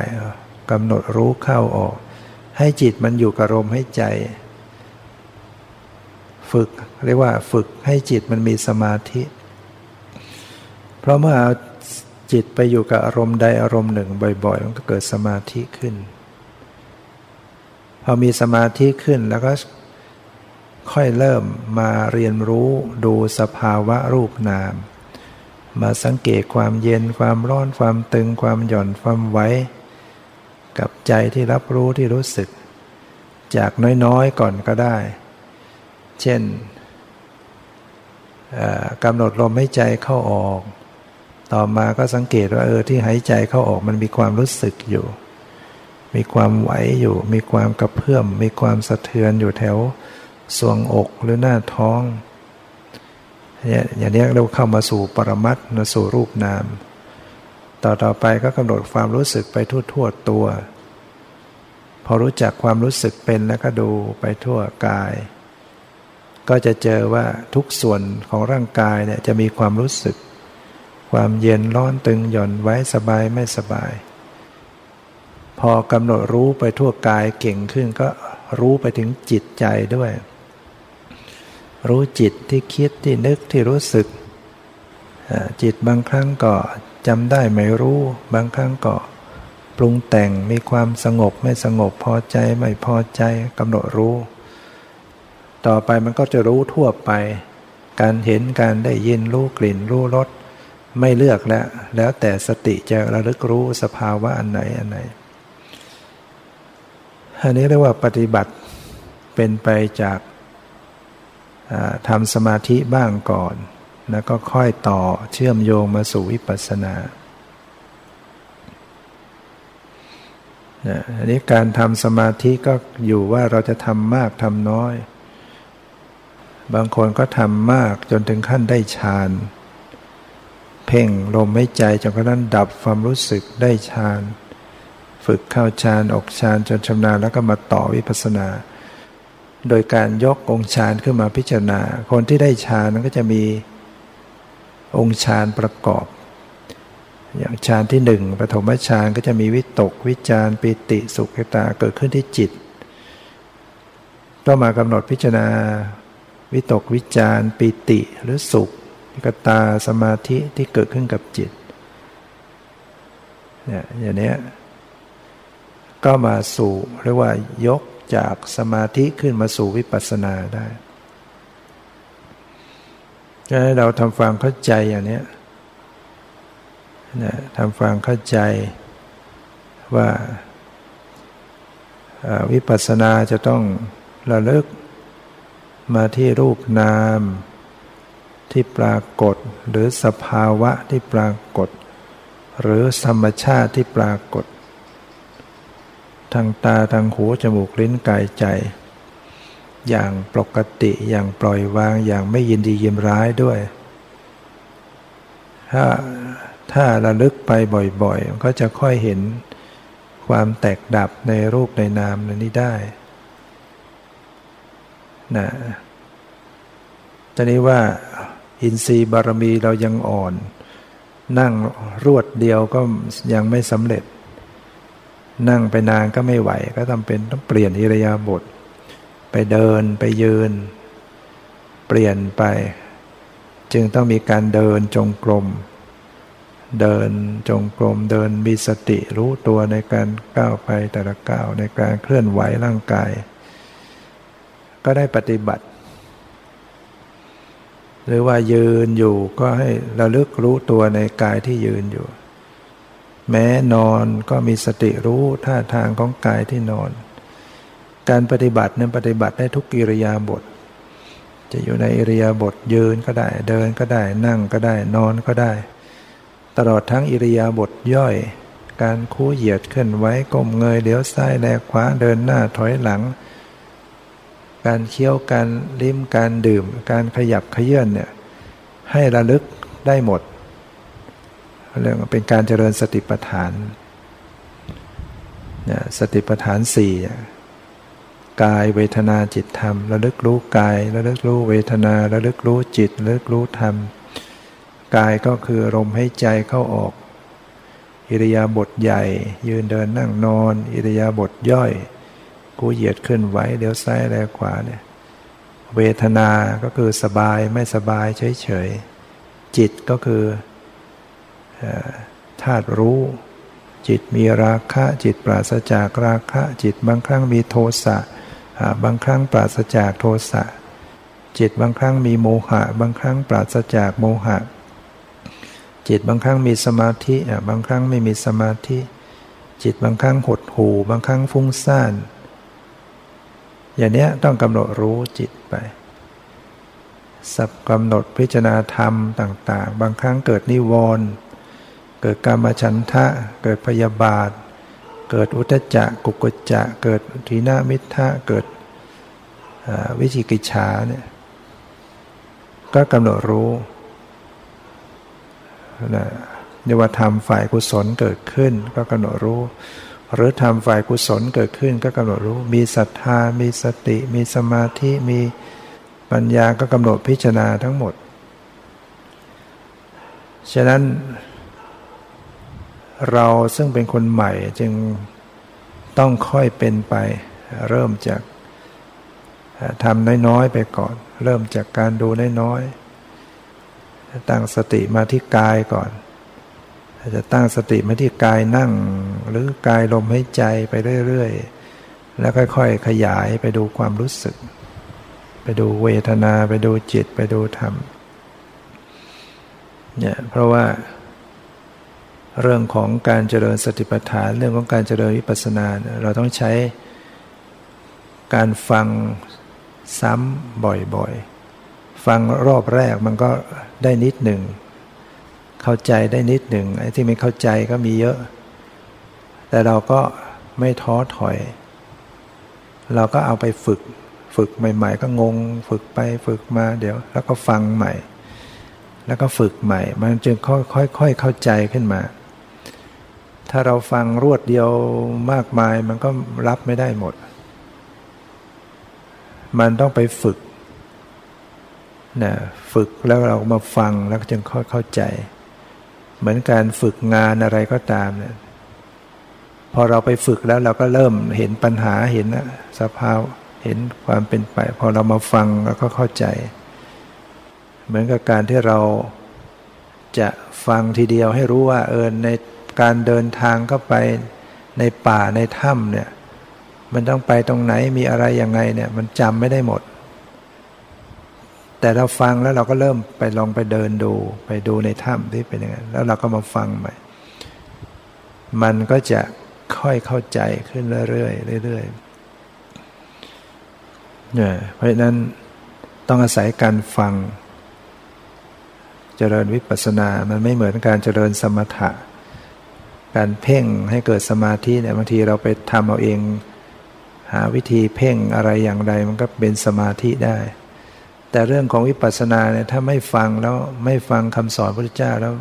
กำหนดรู้เข้าออก ให้จิตมันอยู่กับลมใหายใจ ฝึกเรียกว่าฝึกให้จิตมันมีสมาธิ เพราะเมื่อเอาจิตไปอยู่กับอารมณ์ใดอารมณ์หนึ่งบ่อย ๆ มันก็เกิดสมาธิขึ้น พอมีสมาธิขึ้นแล้วก็ค่อยเริ่มมาเรียนรู้ดูสภาวะรูปนาม มาสังเกตความเย็นความร้อนความตึงความหย่อนความไว้ กับใจที่รับรู้ที่รู้สึก จากน้อยๆก่อนก็ได้ เช่นกำหนดลมใหายใจเข้าออก ต่อมาก็สังเกตว่าเออที่หายใจเข้าออกมันมีความรู้สึกอยู่ มีความไหวอยู่ มีความกระเพื่อม มีความสะเทือนอยู่แถวสวงอกหรือหน้าท้อง อย่างนี้เราเข้ามาสู่ปรมัตมาสู่รูปนาม ต่อต่อไปก็กำหนดความรู้สึกไปทั่วทั่วตัว พอรู้จักความรู้สึกเป็นแล้วก็ดูไปทั่วกาย ก็จะเจอว่าทุกส่วนของร่างกายเนี่ยจะมีความรู้สึก ความเย็นร้อนตึงหย่อนไว้สบายไม่สบาย พอกำหนดรู้ไปทั่วกายเก่งขึ้นก็รู้ไปถึงจิตใจด้วย รู้จิตที่คิดที่นึกที่รู้สึก จิตบางครั้งก็จำได้ไม่รู้ บางครั้งก็ปรุงแต่งมีความสงบไม่สงบพอใจไม่พอใจกำหนดรู้ ต่อไปมันก็จะรู้ทั่วไป การเห็นการได้ยินรู้กลิ่นรู้รสไม่เลือกแล้ว แล้วแต่สติจะระลึกรู้สภาวะอันไหนอันไหน อันนี้เรียกว่าปฏิบัติเป็นไปจาก ทำสมาธิบ้างก่อน แล้วก็ค่อยต่อเชื่อมโยงมาสู่วิปัสสนาอันนี้การทำสมาธิก็อยู่ว่าเราจะทำมากทำน้อย บางคนก็ทำมากจนถึงขั้นได้ฌาน เพ่งลมไม่ใจจนกระทั่งดับความรู้สึกได้ฌาน ฝึกเข้าฌานออกฌานจนชำนาญแล้วก็มาต่อวิปัสสนา โดยการยกองค์ฌานขึ้นมาพิจารณา คนที่ได้ฌานนั้นก็จะมีองค์ฌานประกอบ อย่างฌานที่หนึ่งปฐมฌานก็จะมีวิตก วิจารปิติสุขตาเกิดขึ้นที่จิต ก็มากำหนดพิจารณา วิตกวิจารปิติหรือสุขวิกตาสมาธิที่เกิดขึ้นกับจิตเนี่ยอย่างนี้ก็มาสู่เรียกว่ายก จากสมาธิขึ้นมาสู่วิปัสสนาได้ให้เราทำความเข้าใจอย่างนี้นะทำความเข้าใจว่าวิปัสสนาจะต้องระลึกมาที่รูปนามที่ปรากฏ หรือสภาวะที่ปรากฏ หรือธรรมชาติที่ปรากฏ ทางตาทางหูจมูกลิ้นกายใจ อย่างปกติอย่างปล่อยวางอย่างไม่ยินดียิมร้ายด้วย ถ้าถ้าระลึกไปบ่อยๆก็จะค่อยเห็นความแตกดับในรูปในนามนี้ได้นะตอนนี้ว่าอินทรีย์บารมีเรายังอ่อน นั่งรวดเดียวก็ยังไม่สำเร็จ นั่งไปนานก็ไม่ไหว ก็จำเป็นต้องเปลี่ยนอิริยาบถไปเดินไปยืน เปลี่ยนไป จึงต้องมีการเดินจงกรมเดินจงกรมเดินมีสติรู้ตัวในการก้าวไปแต่ละก้าวในการเคลื่อนไหวร่างกาย ก็ได้ปฏิบัติ หรือว่ายืนอยู่ก็ให้ระลึกรู้ตัวในกายที่ยืนอยู่ แม้นอนก็มีสติรู้ท่าทางของกายที่นอน การปฏิบัตินั้นปฏิบัติได้ทุกกิริยาบทจะอยู่ในอิริยาบถยืนก็ได้เดินก็ได้นั่งก็ได้นอนก็ได้ ตลอดทั้งอิริยาบถย่อย การคู่เหยียดเคลื่อนไหวก้มเงยเลี้ยวซ้ายแลขวาเดินหน้าถอยหลัง การเคี้ยวการลิ้มการดื่ม การขยับขยื่นเนี่ยให้ระลึกได้หมด เรื่องเป็นการเจริญสติปัฏฐานเนี่ยสติปัฏฐานสี่กายเวทนาจิตธรรม ระลึกรู้กายระลึกรู้เวทนาระลึกรู้จิตระลึกรู้ธรรม กายก็คือลมให้ใจเข้าออก อิริยาบถใหญ่ ยืนเดินนั่งนอน อิริยาบถย่อย กูเหยียดขึ้นไหวเดี๋ยวซ้ายแลขวาเนี่ยเวทนาก็คือสบายไม่สบายเฉยๆจิตก็คือ ธาตุรู้ จิตมีราคะจิตปราศจากราคะ จิตบางครั้งมีโทสะบางครั้งปราศจากโทสะจิตบางครั้งมีโมหะ บางครั้งปราศจากโมหะ จิตบางครั้งมีสมาธิบางครั้งไม่มีสมาธิ จิตบางครั้งหดหู่ บางครั้งฟุ้งซ่านอย่างนี้ต้องกำหนดรู้จิตไปสับกำหนดพิจารณาธรรมต่าง ๆ บางครั้งเกิดนิวรณ์ เกิดกรรมฉันทะ เกิดพยาบาท เกิดอุตจักกุกจจะเกิดทีนามิทะเกิดวิจิกิจฉาเนี่ยก็กำหนดรู้นะเรียกว่าทำฝ่ายกุศลเกิดขึ้น ก็กำหนดรู้ หรือทำฝ่ายกุศลเกิดขึ้น ก็กำหนดรู้ มีศรัทธา มีสติ มีสมาธิ มีปัญญาก็กำหนดพิจารณาทั้งหมด ฉะนั้น เราซึ่งเป็นคนใหม่จึงต้องค่อยเป็นไป เริ่มจากทำน้อยๆไปก่อน เริ่มจากการดูน้อยๆตั้งสติมาที่กายก่อนจะตั้งสติมาที่กายนั่ง หรือกายลมให้ใจไปเรื่อยๆ แล้วค่อยๆ ขยายไปดูความรู้สึก ไปดูเวทนาไปดูจิตไปดูธรรมเนี่ยเพราะว่า เรื่องของการเจริญสติปัฏฐาน เรื่องของการเจริญวิปัสสนา เราต้องใช้การฟังซ้ำบ่อยๆ ฟังรอบแรกมันก็ได้นิดหนึ่ง เข้าใจได้นิดหนึ่งไอ้ที่ไม่เข้าใจก็มีเยอะ แต่เราก็ไม่ท้อถอย เราก็เอาไปฝึก ฝึกใหม่ ๆ ก็งง ฝึกไปฝึกมาเดี๋ยว แล้วก็ฟังใหม่ แล้วก็ฝึกใหม่ มันจึงค่อยๆเข้าใจขึ้นมา ถ้าเราฟังรวดเดียวมากมายมันก็รับไม่ได้หมด มันต้องไปฝึกนะฝึกแล้วเรามาฟังแล้วจึงค่อยเข้าใจ เหมือนการฝึกงานอะไรก็ตามเนี่ยพอเราไปฝึกแล้วเราก็เริ่มเห็นปัญหาเห็นสภาวเห็นความเป็นไป พอเรามาฟังแล้วก็เข้าใจ เหมือนกับการที่เราจะฟังทีเดียวให้รู้ว่าเออใน การเดินทางเข้าไปในป่าในถ้ำเนี่ย มันต้องไปตรงไหนมีอะไรยังไงเนี่ย มันจำไม่ได้หมด แต่เราฟังแล้วเราก็เริ่มไปลองไปเดินดู ไปดูในถ้ำที่เป็นยังไงแล้วเราก็มาฟังใหม่มันก็จะค่อยเข้าใจขึ้นเรื่อยๆเรื่อยๆเนี่ยเพราะฉะนั้นต้องอาศัยการฟัง เจริญวิปัสสนา มันไม่เหมือนการเจริญสมถะ การเพ่งให้เกิดสมาธิเนี่ยบางทีเราไปทำเอาเอง หาวิธีเพ่งอะไรอย่างใดมันก็เป็นสมาธิได้ แต่เรื่องของวิปัสสนาเนี่ยถ้าไม่ฟังแล้วไม่ฟังคำสอนพระพุทธเจ้าแล้ว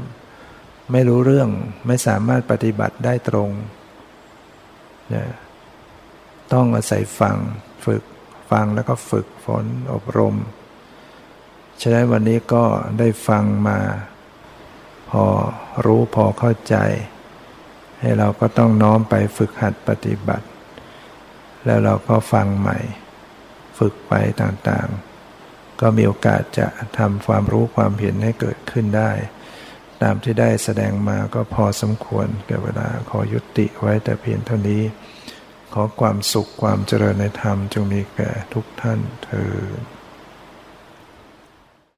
ไม่รู้เรื่องไม่สามารถปฏิบัติได้ตรงนะต้องอาศัยฟังฝึกฟังแล้วก็ฝึกฝนอบรม ฉะนั้นวันนี้ก็ได้ฟังมา พอรู้พอเข้าใจ ให้เราก็ต้องน้อมไปฝึกหัดปฏิบัติ แล้วเราก็ฟังใหม่ ฝึกไปต่างๆ ก็มีโอกาสจะทำความรู้ความเห็นให้เกิดขึ้นได้ ตามที่ได้แสดงมาก็พอสมควรเกิดเวลาขอยุติไว้แต่เพียงเท่านี้ ขอความสุขความเจริญในธรรมจงมีแก่ทุกท่านเธอ